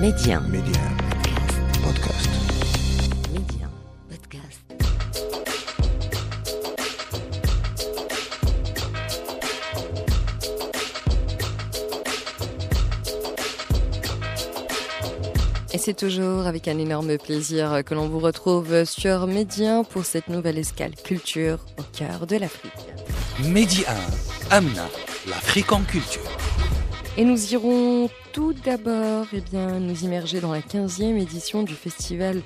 Média. Média. Podcast. Média. Podcast. Et c'est toujours avec un énorme plaisir que l'on vous retrouve sur Média pour cette nouvelle escale culture au cœur de l'Afrique. Média 1. Amna. L'Afrique en culture. Et nous irons tout d'abord eh bien, nous immerger dans la 15e édition du Festival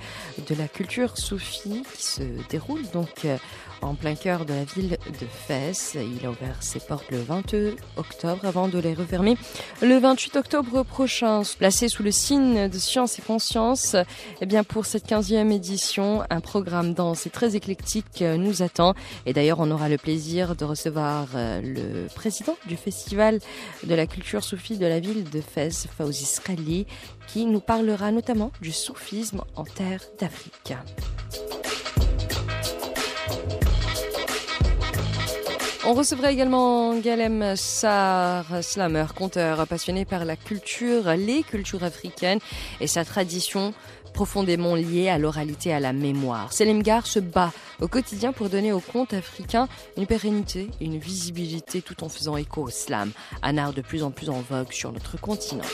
de la culture soufie qui se déroule donc euh, en plein cœur de la ville de Fès. Il a ouvert ses portes le 22 octobre avant de les refermer le 28 octobre prochain. Placé sous le signe de science et conscience, eh bien pour cette 15e édition, un programme dense et très éclectique nous attend. Et d'ailleurs, on aura le plaisir de recevoir euh, le président du Festival de la culture soufie de la ville de Fès, Fawzi Srali, qui nous parlera notamment du soufisme en terre d'Afrique. On recevra également Galem Sar, slammer, conteur, passionné par la culture, les cultures africaines et sa tradition profondément liée à l'oralité et à la mémoire. Selimgar se bat au quotidien pour donner au conte africain une pérennité une visibilité tout en faisant écho au slam, un art de plus en plus en vogue sur notre continent.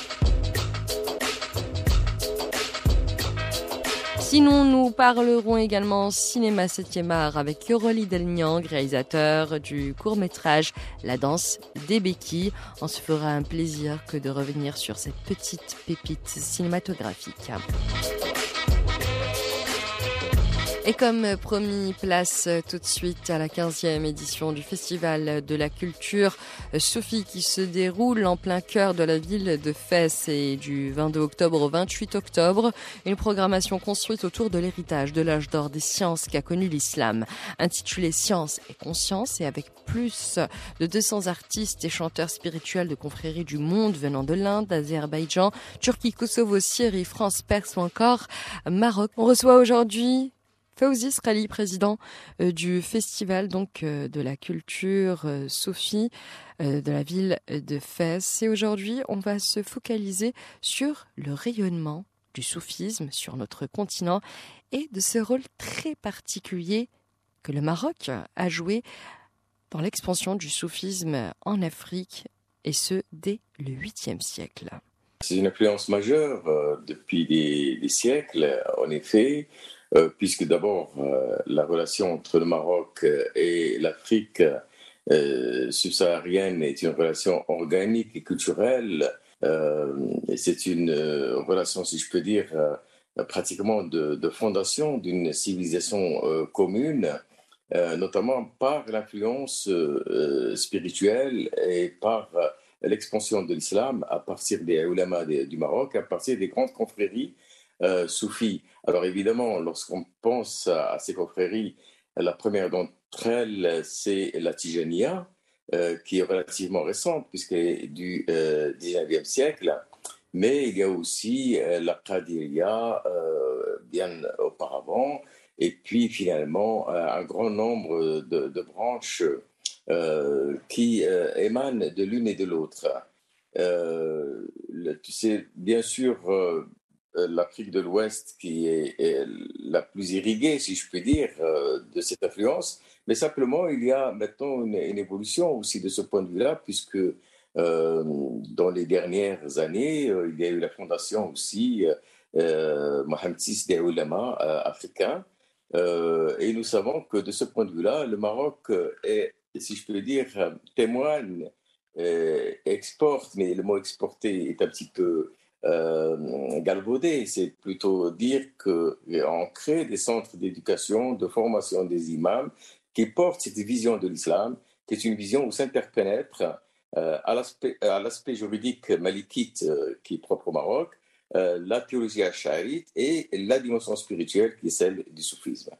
Sinon, nous parlerons également cinéma 7e art avec Yoroli Delnyang, réalisateur du court-métrage La danse des béquilles. On se fera un plaisir que de revenir sur cette petite pépite cinématographique. Et comme promis, place tout de suite à la 15e édition du Festival de la culture Sophie qui se déroule en plein cœur de la ville de Fès et du 22 octobre au 28 octobre. Une programmation construite autour de l'héritage de l'âge d'or des sciences qu'a connu l'islam, intitulée Science et conscience et avec plus de 200 artistes et chanteurs spirituels de confréries du monde venant de l'Inde, d'Azerbaïdjan, Turquie, Kosovo, Syrie, France, Perse ou encore Maroc. On reçoit aujourd'hui Fawzi Srali, président euh, du festival donc euh, de la culture euh, Sophie de la ville de Fès. Et aujourd'hui, on va se focaliser sur le rayonnement du soufisme sur notre continent et de ce rôle très particulier que le Maroc a joué dans l'expansion du soufisme en Afrique, et ce dès le 8e siècle. C'est une influence majeure depuis des siècles, en effet. Euh, puisque d'abord, euh, la relation entre le Maroc euh, et l'Afrique subsaharienne est une relation organique et culturelle. c'est une relation, si je peux dire, pratiquement de, fondation d'une civilisation commune, notamment par l'influence spirituelle et par l'expansion de l'islam à partir des ulama du Maroc, à partir des grandes confréries soufis. Alors évidemment, lorsqu'on pense à, ces confréries, la première d'entre elles, c'est la Tijania, euh, qui est relativement récente, puisqu'elle est du euh, 19e siècle. Mais il y a aussi euh, la Qadiria, euh, bien auparavant, et puis finalement un grand nombre de, de branches qui émanent de l'une et de l'autre. tu sais, bien sûr, euh, l'Afrique de l'Ouest qui est, la plus irriguée, si je puis dire, euh, de cette influence. Mais simplement, il y a maintenant une, évolution aussi de ce point de vue-là, puisque euh, dans les dernières années, il y a eu la fondation aussi Mohamed VI des ulama africains. et nous savons que de ce point de vue-là, le Maroc est, si je peux dire, témoigne, exporte, mais le mot exporter est un petit peu euh. C'est plutôt dire qu'on crée des centres d'éducation, de formation des imams qui portent cette vision de l'islam, qui est une vision où s'interpénètre euh, à l'aspect juridique malikite euh, qui est propre au Maroc, euh, la théologie acharite et la dimension spirituelle qui est celle du soufisme.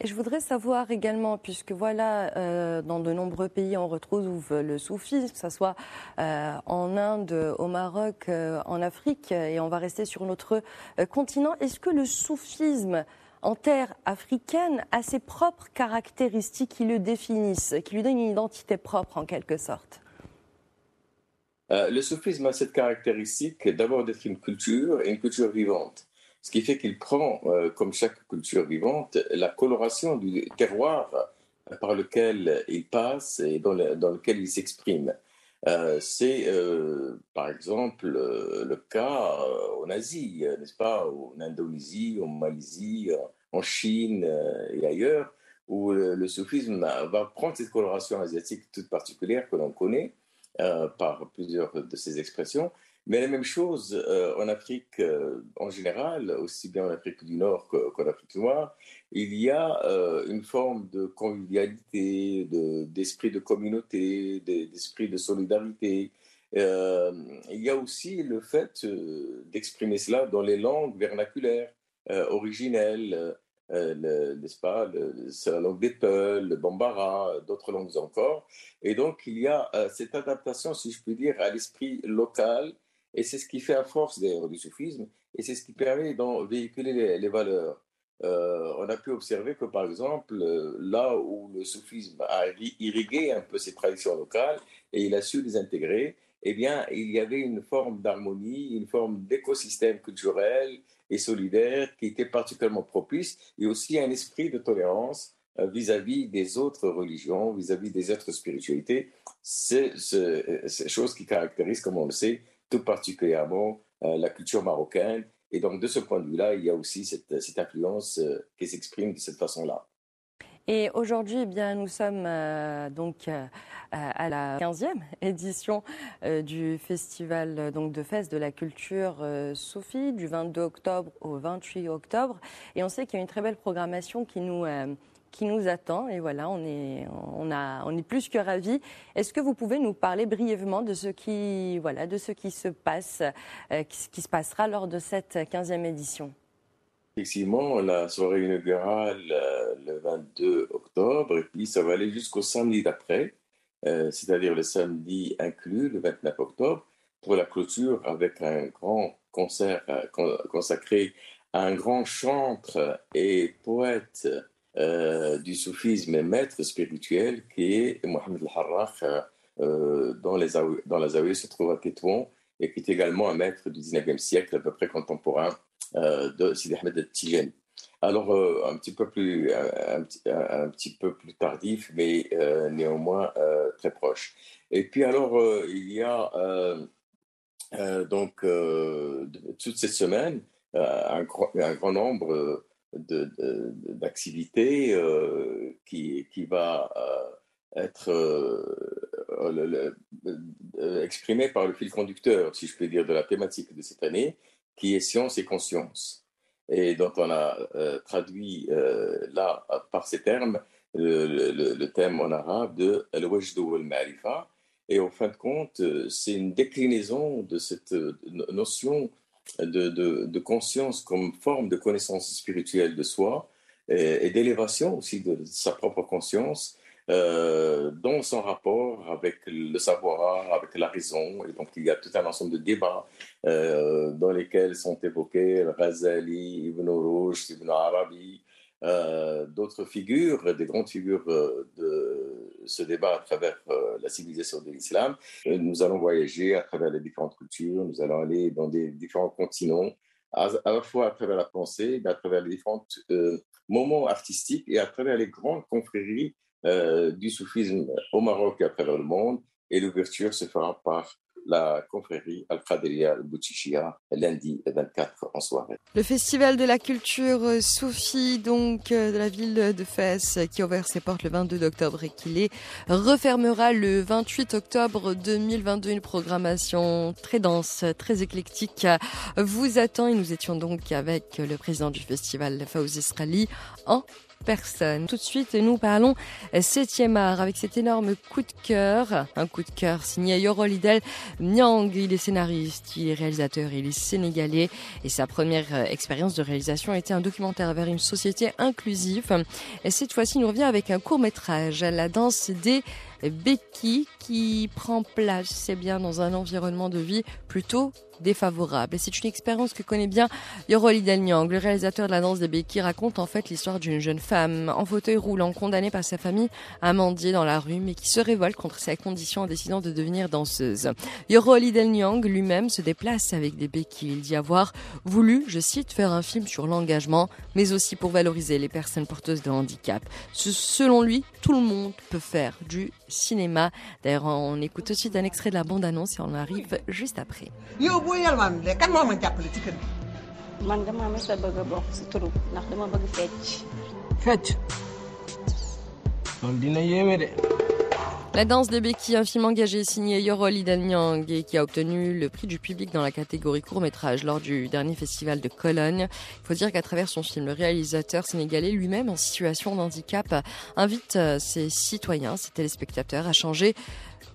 Et je voudrais savoir également, puisque voilà, euh, dans de nombreux pays, on retrouve le soufisme, que ce soit euh, en Inde, au Maroc, euh, en Afrique, et on va rester sur notre continent. Est-ce que le soufisme en terre africaine a ses propres caractéristiques qui le définissent, qui lui donnent une identité propre en quelque sorte? Le soufisme a cette caractéristique d'abord d'être une culture et une culture vivante. Ce qui fait qu'il prend, comme chaque culture vivante, la coloration du terroir par lequel il passe et dans, lequel il s'exprime. Euh, c'est euh, par exemple le cas euh, en Asie, n'est-ce pas, en Indonésie, en Malaisie, en Chine et ailleurs, où le, soufisme va prendre cette coloration asiatique toute particulière que l'on connaît par plusieurs de ses expressions, mais la même chose euh, en Afrique euh, en général, aussi bien en Afrique du Nord qu'en Afrique noire, il y a euh, une forme de convivialité, d'esprit de, communauté, d'esprit de solidarité. il y a aussi le fait d'exprimer cela dans les langues vernaculaires, originelles, n'est-ce pas C'est la langue des Peuls, le Bambara, d'autres langues encore. Et donc, il y a cette adaptation, si je puis dire, à l'esprit local et c'est ce qui fait la force d'ailleurs du soufisme, et c'est ce qui permet de véhiculer les, valeurs. Euh, on a pu observer que, par exemple, là où le soufisme a irrigué un peu ses traditions locales et il a su les intégrer, eh bien, il y avait une forme d'harmonie, une forme d'écosystème culturel et solidaire qui était particulièrement propice, et aussi un esprit de tolérance euh, vis-à-vis des autres religions, vis-à-vis des autres spiritualités. C'est ces choses qui caractérisent, comme on le sait, tout particulièrement euh, la culture marocaine. Et donc, de ce point de vue-là, il y a aussi cette, cette influence euh, qui s'exprime de cette façon-là. Et aujourd'hui, eh bien, nous sommes euh, donc à la 15e édition du festival donc de fête de la culture Sophie du 22 octobre au 28 octobre. Et on sait qu'il y a une très belle programmation qui nous qui nous attend. Et voilà, on est, on a, on est plus que ravis. Est-ce que vous pouvez nous parler brièvement de ce qui, voilà, de ce qui se passe, euh, qui se passera lors de cette 15e édition? Effectivement, la soirée inaugurale euh, le 22 octobre, et puis ça va aller jusqu'au samedi d'après, euh, c'est-à-dire le samedi inclus, le 29 octobre, pour la clôture avec un grand concert consacré à un grand chantre et poète euh, du soufisme maître spirituel qui est Mohamed al-Harrach euh, dans, les, dans la Zawiya se trouve à Tétouan et qui est également un maître du 19e siècle à peu près contemporain euh, de Sidi Ahmed al-Tijani. Alors, un, petit peu plus, un, petit peu plus tardif, mais néanmoins très proche. Et puis alors, il y a donc toute cette semaine un, grand nombre d'activité euh, qui, qui va euh, être euh, exprimée par le fil conducteur, si je peux dire, de la thématique de cette année, qui est science et conscience, et dont on a traduit là, par ces termes, le, thème en arabe de Al-Wajdu al-Ma'rifa. Et au fin de compte, c'est une déclinaison de cette notion de, conscience comme forme de connaissance spirituelle de soi et, d'élévation aussi de sa propre conscience euh, dans son rapport avec le savoir, avec la raison. Et donc, il y a tout un ensemble de débats euh, dans lesquels sont évoqués Ghazali, Ibn Rushd, Ibn Arabi, euh, d'autres figures, des grandes figures de ce débat à travers euh, la civilisation de l'islam. Nous allons voyager à travers les différentes cultures, nous allons aller dans des différents continents, à, la fois à travers la pensée, mais à travers les différents euh, moments artistiques et à travers les grandes confréries euh, du soufisme au Maroc et à travers le monde. Et l'ouverture se fera par la confrérie Al-Qadriya al lundi 24 en soirée. Le festival de la culture Soufi, donc euh, de la ville de Fès, qui a ouvert ses portes le 22 octobre et qui les refermera le 28 octobre 2022. Une programmation très dense, très éclectique vous attend et nous étions donc avec le président du festival, Fawzi Israeli, en personne. Tout de suite, nous parlons 7e art avec cet énorme coup de cœur, un coup de cœur signé Yoro Lidel Nyang. Il est scénariste, il est réalisateur, il est sénégalais et sa première euh, expérience de réalisation était un documentaire vers une société inclusive. Et cette fois-ci, il nous revient avec un court métrage, La danse des Becky qui prend place, c'est bien, dans un environnement de vie plutôt défavorable. Et c'est une expérience que connaît bien Yoroli Delnyang, le réalisateur de la danse des qui raconte en fait l'histoire d'une jeune femme en fauteuil roulant, condamnée par sa famille à mendier dans la rue, mais qui se révolte contre sa condition en décidant de devenir danseuse. Yoroli Delnyang lui-même se déplace avec des béquilles. Il dit avoir voulu, je cite, faire un film sur l'engagement, mais aussi pour valoriser les personnes porteuses de handicap. Selon lui, tout le monde peut faire du cinéma. D'ailleurs, on écoute tout de suite un extrait de la bande-annonce et on arrive juste après. La danse des béquilles, un film engagé signé Yorol Idanyang et qui a obtenu le prix du public dans la catégorie court-métrage lors du dernier festival de Cologne. Il faut dire qu'à travers son film, le réalisateur sénégalais lui-même en situation de handicap invite euh, ses citoyens, ses téléspectateurs à changer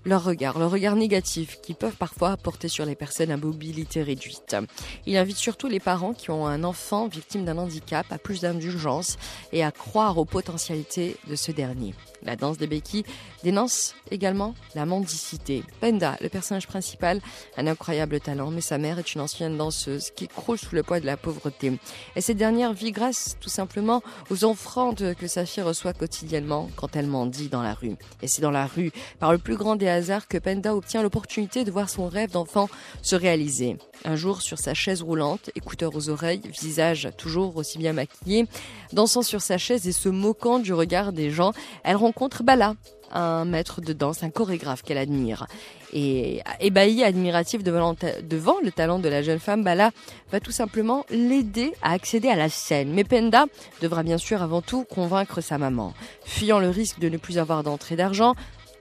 leur regard, leur regard négatif qu'ils peuvent parfois porter sur les personnes à mobilité réduite. Il invite surtout les parents qui ont un enfant victime d'un handicap à plus d'indulgence et à croire aux potentialités de ce dernier. La danse des béquilles dénonce également la mendicité. Penda, le personnage principal, a un incroyable talent, mais sa mère est une ancienne danseuse qui croule sous le poids de la pauvreté. Et cette dernière vit grâce tout simplement aux offrandes que sa fille reçoit quotidiennement quand elle mendie dans la rue. Et c'est dans la rue, par le plus grand des hasard que Penda obtient l'opportunité de voir son rêve d'enfant se réaliser. Un jour, sur sa chaise roulante, écouteurs aux oreilles, visage toujours aussi bien maquillé, dansant sur sa chaise et se moquant du regard des gens, elle rencontre Bala, un maître de danse, un chorégraphe qu'elle admire. Et ébahie, admiratif devant, devant, le talent de la jeune femme, Bala va tout simplement l'aider à accéder à la scène. Mais Penda devra bien sûr avant tout convaincre sa maman. Fuyant le risque de ne plus avoir d'entrée d'argent,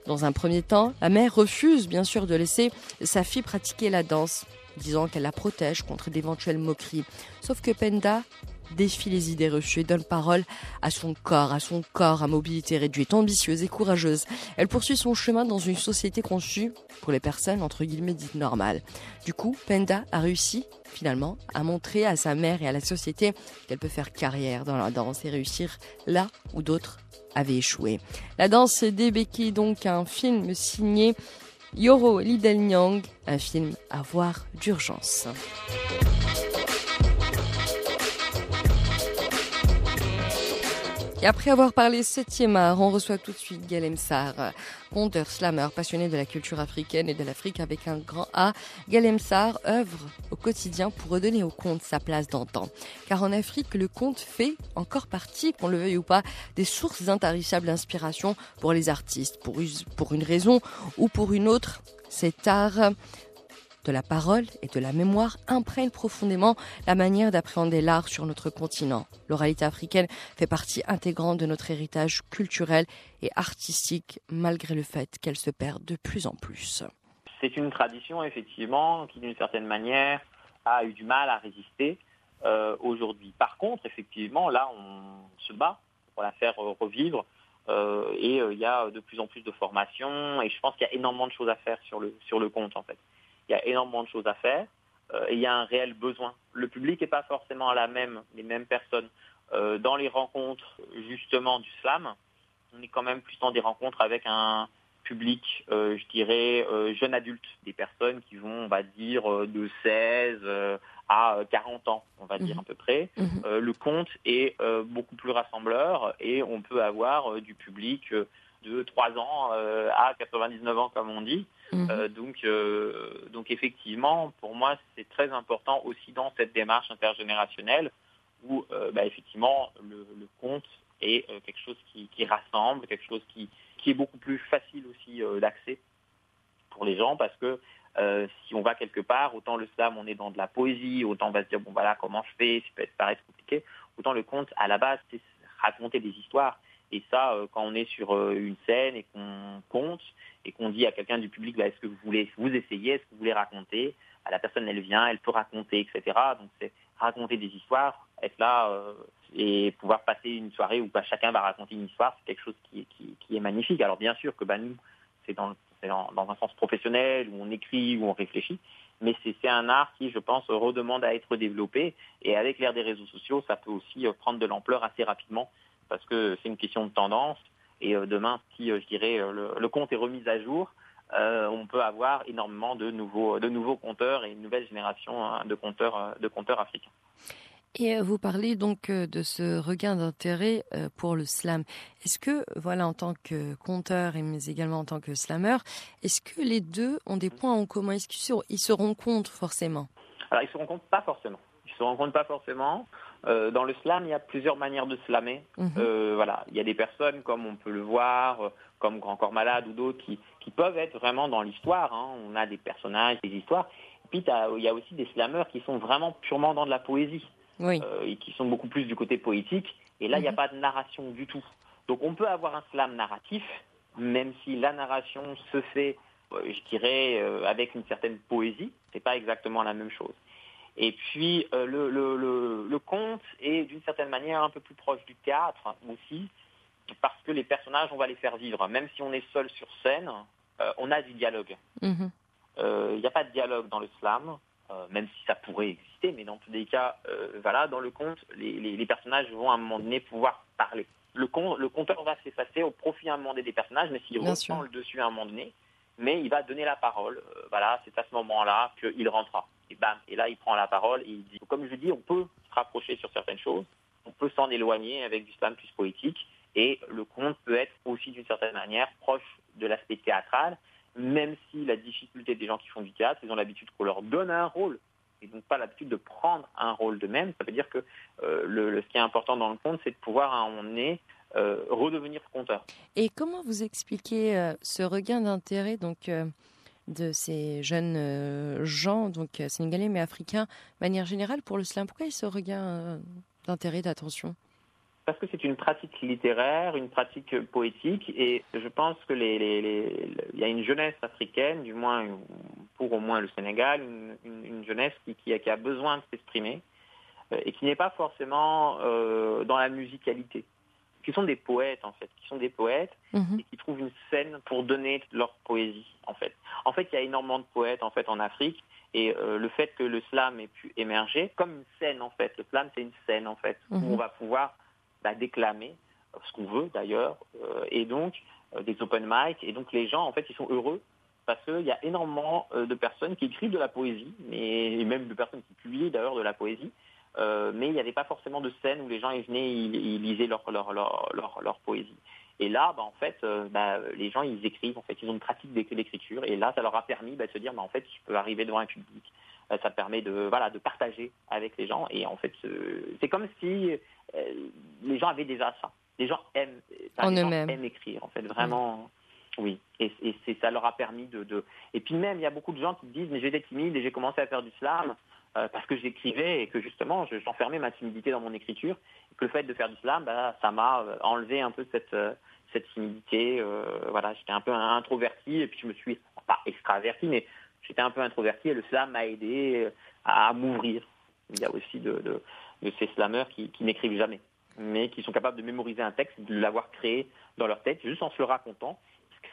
dans un premier temps, la mère refuse bien sûr de laisser sa fille pratiquer la danse, disant qu'elle la protège contre d'éventuelles moqueries. Sauf que Penda défie les idées reçues et donne parole à son corps, à son corps à mobilité réduite, ambitieuse et courageuse. Elle poursuit son chemin dans une société conçue pour les personnes entre guillemets dites normales. Du coup, Penda a réussi finalement à montrer à sa mère et à la société qu'elle peut faire carrière dans la danse et réussir là où d'autres avait échoué. La danse des béquilles, donc un film signé Yoro Lidel un film à voir d'urgence. Et après avoir parlé septième art, on reçoit tout de suite Galem conteur, slammer, passionné de la culture africaine et de l'Afrique avec un grand A. Galem œuvre au quotidien pour redonner au conte sa place d'antan. Car en Afrique, le conte fait encore partie, qu'on le veuille ou pas, des sources intarissables d'inspiration pour les artistes, pour, pour une raison ou pour une autre. Cet art de la parole et de la mémoire imprègne profondément la manière d'appréhender l'art sur notre continent. L'oralité africaine fait partie intégrante de notre héritage culturel et artistique, malgré le fait qu'elle se perd de plus en plus. C'est une tradition, effectivement, qui d'une certaine manière a eu du mal à résister euh, aujourd'hui. Par contre, effectivement, là, on se bat pour la faire revivre. Euh, et euh, il y a de plus en plus de formations et je pense qu'il y a énormément de choses à faire sur le, sur le compte en fait il y a énormément de choses à faire euh, et il y a un réel besoin. Le public n'est pas forcément la même, les mêmes personnes. Euh, dans les rencontres justement du slam, on est quand même plus dans des rencontres avec un public, euh, je dirais, jeune adulte, des personnes qui vont, on va dire, de 16 à 40 ans, on va dire mhm. à peu près. Mhm. le conte est beaucoup plus rassembleur et on peut avoir du public de 3 ans à 99 ans, comme on dit. Mhm. Euh, donc, euh, donc effectivement, pour moi, c'est très important aussi dans cette démarche intergénérationnelle où euh, bah, effectivement le, conte est quelque chose qui, rassemble, quelque chose qui, qui est beaucoup plus facile aussi d'accès pour les gens parce que si on va quelque part, autant le slam, on est dans de la poésie, autant on va se dire, bon voilà, comment je fais, ça peut paraître compliqué, autant le conte, à la base, c'est raconter des histoires. Et ça, quand on est sur une scène et qu'on compte, et qu'on dit à quelqu'un du public, bah, est-ce que vous voulez vous essayer, est-ce que vous voulez raconter? À La personne, elle vient, elle peut raconter, etc. Donc c'est raconter des histoires, être là euh, et pouvoir passer une soirée où bah, chacun va raconter une histoire, c'est quelque chose qui, qui, est magnifique. Alors bien sûr que bah, nous, c'est dans, dans, un sens professionnel, où on écrit, où on réfléchit, mais c'est un art qui, je pense, redemande à être développé. Et avec l'ère des réseaux sociaux, ça peut aussi euh, prendre de l'ampleur assez rapidement, parce que c'est une question de tendance Et demain, si je dirais le, compte est remis à jour, on peut avoir énormément de nouveaux, de nouveaux compteurs et une nouvelle génération hein, de compteurs, de compteurs africains. Et vous parlez donc de ce regain d'intérêt pour le slam. Est-ce que, voilà, en tant que conteur, mais également en tant que slammer, est-ce que les deux ont des points en commun? Est-ce qu'ils se rencontrent forcément? Alors, ils se rencontrent pas forcément. Ils se rencontrent pas forcément. Dans le slam, il y a plusieurs manières de slammer. Mmh voilà, il y a des personnes, comme on peut le voir, comme Grand Corps Malade ou d'autres, qui, qui, peuvent être vraiment dans l'histoire. Hein. On a des personnages, des histoires. Et puis, il y a aussi des slammers qui sont vraiment purement dans de la poésie oui. Euh, et qui sont beaucoup plus du côté poétique. Et là, il n'y a mhm. pas de narration du tout. Donc on peut avoir un slam narratif, même si la narration se fait, euh, je dirais, euh, avec une certaine poésie. C'est pas exactement la même chose. Et puis le, le, le, conte est d'une certaine manière un peu plus proche du théâtre aussi, parce que les personnages, on va les faire vivre. Même si on est seul sur scène, on a du dialogue. Mhm. Il n'y a pas de dialogue dans le slam. Euh, même si ça pourrait exister, mais dans tous les cas, euh, voilà, dans le conte, les, personnages vont à un moment donné pouvoir parler. Le, le conteur va s'effacer au profit à un moment donné des personnages, mais s'il reprend le dessus à un moment donné, mais il va donner la parole. Euh, voilà, c'est à ce moment-là qu'il rentrera. Et là il prend la parole et il dit. Comme je dis, on peut se rapprocher sur certaines choses, on peut s'en éloigner avec du slam plus poétique, et le conte peut être aussi d'une certaine manière proche de l'aspect théâtral, même si la difficulté des gens qui font du théâtre, ils ont l'habitude qu'on leur donne un rôle, et donc pas l'habitude de prendre un rôle d'eux-mêmes. Ça veut dire que euh, le, ce qui est important dans le conte, c'est de pouvoir à un euh, redevenir conteur. Et comment vous expliquez euh, ce regain d'intérêt donc de ces jeunes gens, donc sénégalais mais africains, de manière générale pour le slam Pourquoi il ce regain d'intérêt, d'attention? Parce que c'est une pratique littéraire, une pratique poétique, et je pense que les, il y a une jeunesse africaine, du moins pour au moins le Sénégal, une, une, jeunesse qui, a, besoin de s'exprimer euh, et qui n'est pas forcément euh, dans la musicalité, qui sont des poètes en fait, qui sont des poètes mhm. et qui trouvent une scène pour donner leur poésie en fait. En fait, il y a énormément de poètes en fait en Afrique et euh, le fait que le slam ait pu émerger comme une scène en fait. Le slam c'est une scène en fait où mhm. on va pouvoir bah, déclamer ce qu'on veut d'ailleurs, euh, et donc euh, des open mic, et donc les gens en fait ils sont heureux parce qu'il y a énormément de personnes qui écrivent de la poésie, mais et même de personnes qui publient d'ailleurs de la poésie, mais il n'y avait pas forcément de scène où les gens ils venaient, ils, lisaient leur, leur, leur, leur, poésie. Et là, bah, en fait, bah, les gens, ils écrivent, en fait, ils ont une pratique d'écriture, et là, ça leur a permis bah, de se dire, bah, en fait, je peux arriver devant un public, ça permet de, voilà, de partager avec les gens, et en fait, c'est comme si euh, les gens avaient déjà ça. Les gens aiment, aiment écrire, en fait, vraiment. Oui, et, et ça leur a permis de, Et puis même, il y a beaucoup de gens qui disent, mais j'étais timide et j'ai commencé à faire du slam euh, parce que j'écrivais et que justement, j'enfermais ma timidité dans mon écriture. Et que le fait de faire du slam, bah, ça m'a euh, enlevé un peu cette, cette timidité. voilà, j'étais un peu introverti et puis je me suis, pas extraverti, mais j'étais un peu introverti et le slam m'a aidé à m'ouvrir. Il y a aussi de ces slammers qui, n'écrivent jamais, mais qui sont capables de mémoriser un texte, de l'avoir créé dans leur tête, juste en se le racontant.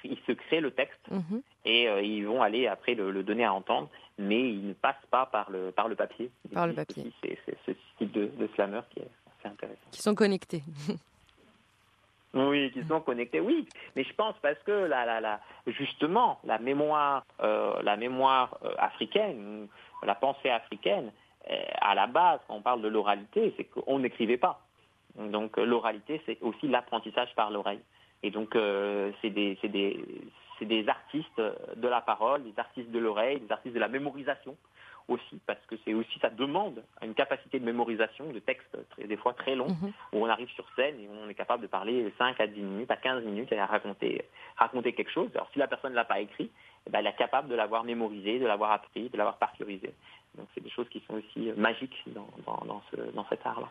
Ils se créent le texte mhm. et euh, ils vont aller après le, donner à entendre, mais ils ne passent pas par le, par le papier. Par le papier. C'est ce type de, de slammer qui est assez intéressant. Qui sont connectés. Oui, qui sont connectés, oui. Mais je pense parce que la, la, la, justement, la mémoire, euh, la mémoire euh, africaine, la pensée africaine, euh, à la base, quand on parle de l'oralité, c'est qu'on n'écrivait pas. Donc l'oralité, c'est aussi l'apprentissage par l'oreille. Et donc euh, c'est des, des, des, artistes de la parole, des artistes de l'oreille, des artistes de la mémorisation aussi, parce que c'est aussi, ça demande une capacité de mémorisation de textes des fois très longs, mhm. où on arrive sur scène et on est capable de parler 5 à 10 minutes, à 15 minutes, et à raconter, raconter quelque chose. Alors si la personne ne l'a pas écrit, eh ben, elle est capable de l'avoir mémorisé, de l'avoir appris, de l'avoir parcurisé. Donc c'est des choses qui sont aussi magiques dans, dans, ce, dans cet art-là.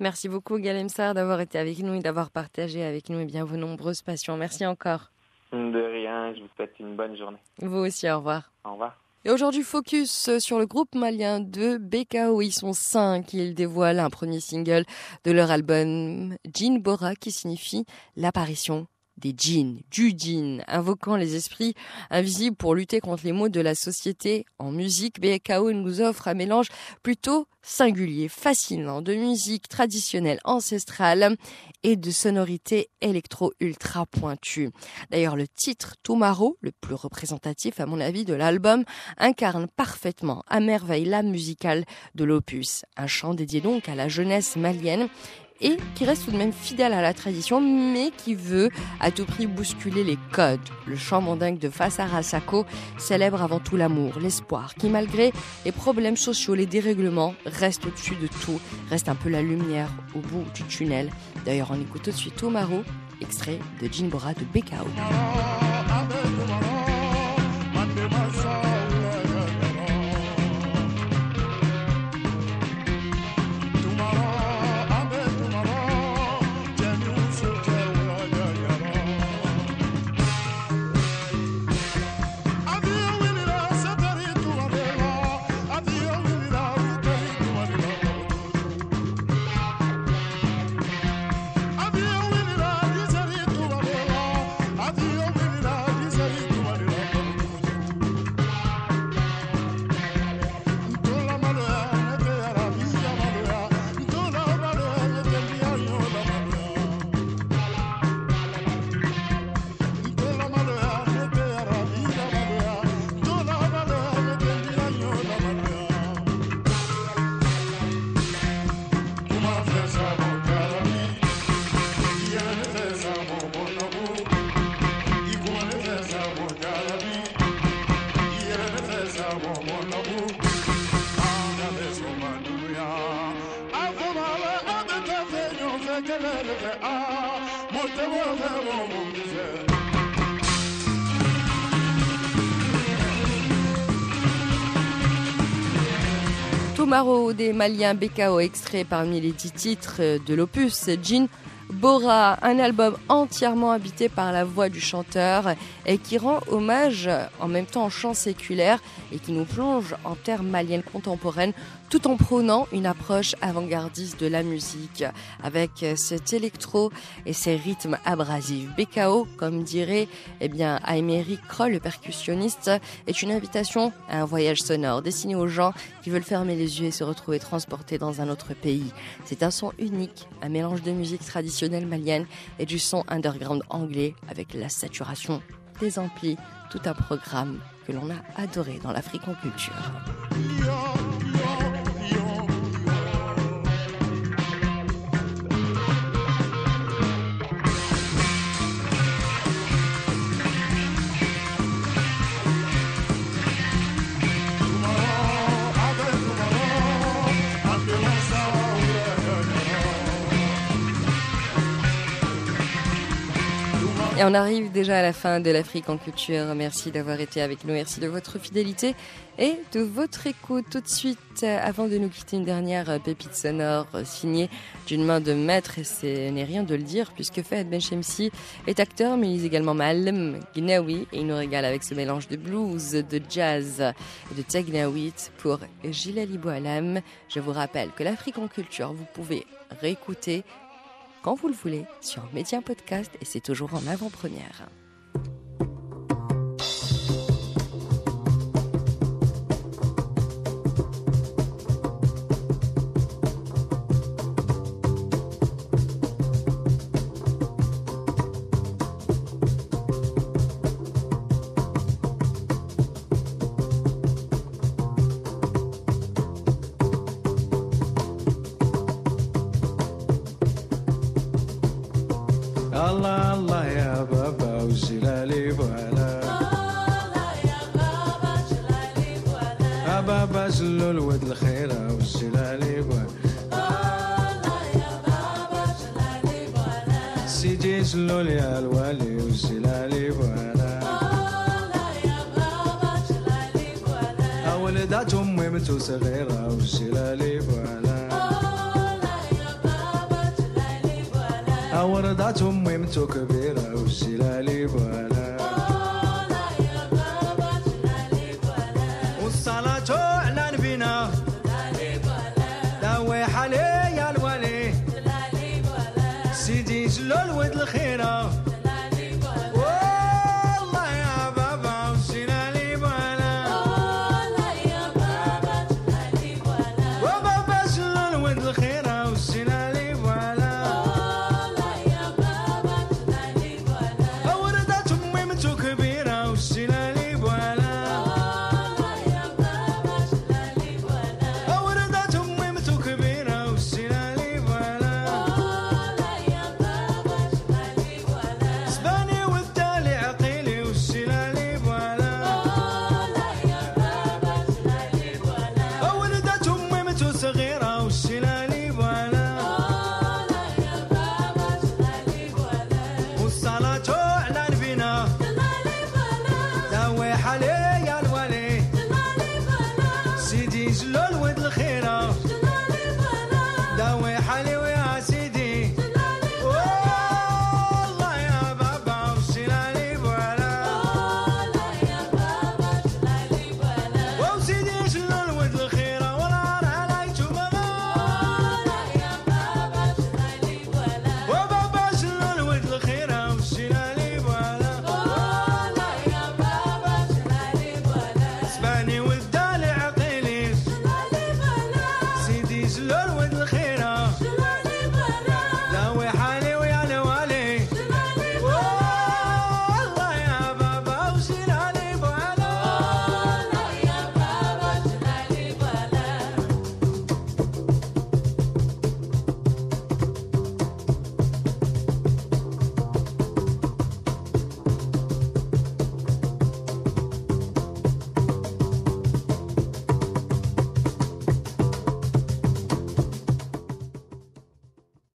Merci beaucoup Galem Sar d'avoir été avec nous et d'avoir partagé avec nous eh bien, vos nombreuses passions. Merci encore. De rien, je vous souhaite une bonne journée. Vous aussi, au revoir. Au revoir. Et aujourd'hui, focus sur le groupe malien de BKO. Ils sont cinq. Ils dévoilent un premier single de leur album Jean Bora qui signifie l'apparition des djinns, du djinn, invoquant les esprits invisibles pour lutter contre les maux de la société. En musique, BKO nous offre un mélange plutôt singulier, fascinant de musique traditionnelle ancestrale et de sonorités électro ultra pointues. D'ailleurs, le titre Tomorrow, le plus représentatif à mon avis de l'album, incarne parfaitement à merveille l'âme musicale de l'opus. Un chant dédié donc à la jeunesse malienne et qui reste tout de même fidèle à la tradition, mais qui veut à tout prix bousculer les codes. Le chant mandingue de Fassara Sako célèbre avant tout l'amour, l'espoir, qui malgré les problèmes sociaux, les dérèglements, reste au-dessus de tout, reste un peu la lumière au bout du tunnel. D'ailleurs, on écoute tout de suite Omaro, extrait de Jinbora de Bekao. Tomaro des Maliens Bekao, extrait parmi les dix titres de l'opus. Jean Bora, un album entièrement habité par la voix du chanteur et qui rend hommage en même temps en chant séculaire et qui nous plonge en terre malienne contemporaine tout en prônant une approche avant-gardiste de la musique avec cet électro et ses rythmes abrasifs. BKO, comme dirait eh bien Kroll, le percussionniste, est une invitation à un voyage sonore destiné aux gens qui veulent fermer les yeux et se retrouver transportés dans un autre pays. C'est un son unique, un mélange de musique traditionnelle malienne et du son underground anglais avec la saturation des amplis, tout un programme que l'on a adoré dans l'Afrique en culture. Et on arrive déjà à la fin de l'Afrique en culture. Merci d'avoir été avec nous. Merci de votre fidélité et de votre écoute. Tout de suite, avant de nous quitter, une dernière pépite sonore signée d'une main de maître. Et ce n'est rien de le dire puisque Fahad Benchemsi est acteur, mais il est également Malem Gnawi. Et il nous régale avec ce mélange de blues, de jazz et de tegnawit pour Gilali Boualam. Je vous rappelle que l'Afrique en culture, vous pouvez réécouter quand vous le voulez sur Média Podcast et c'est toujours en avant-première. يا ميمتو صغيرة وجلالي بوانا ورضعت كبيرة وجلالي بوانا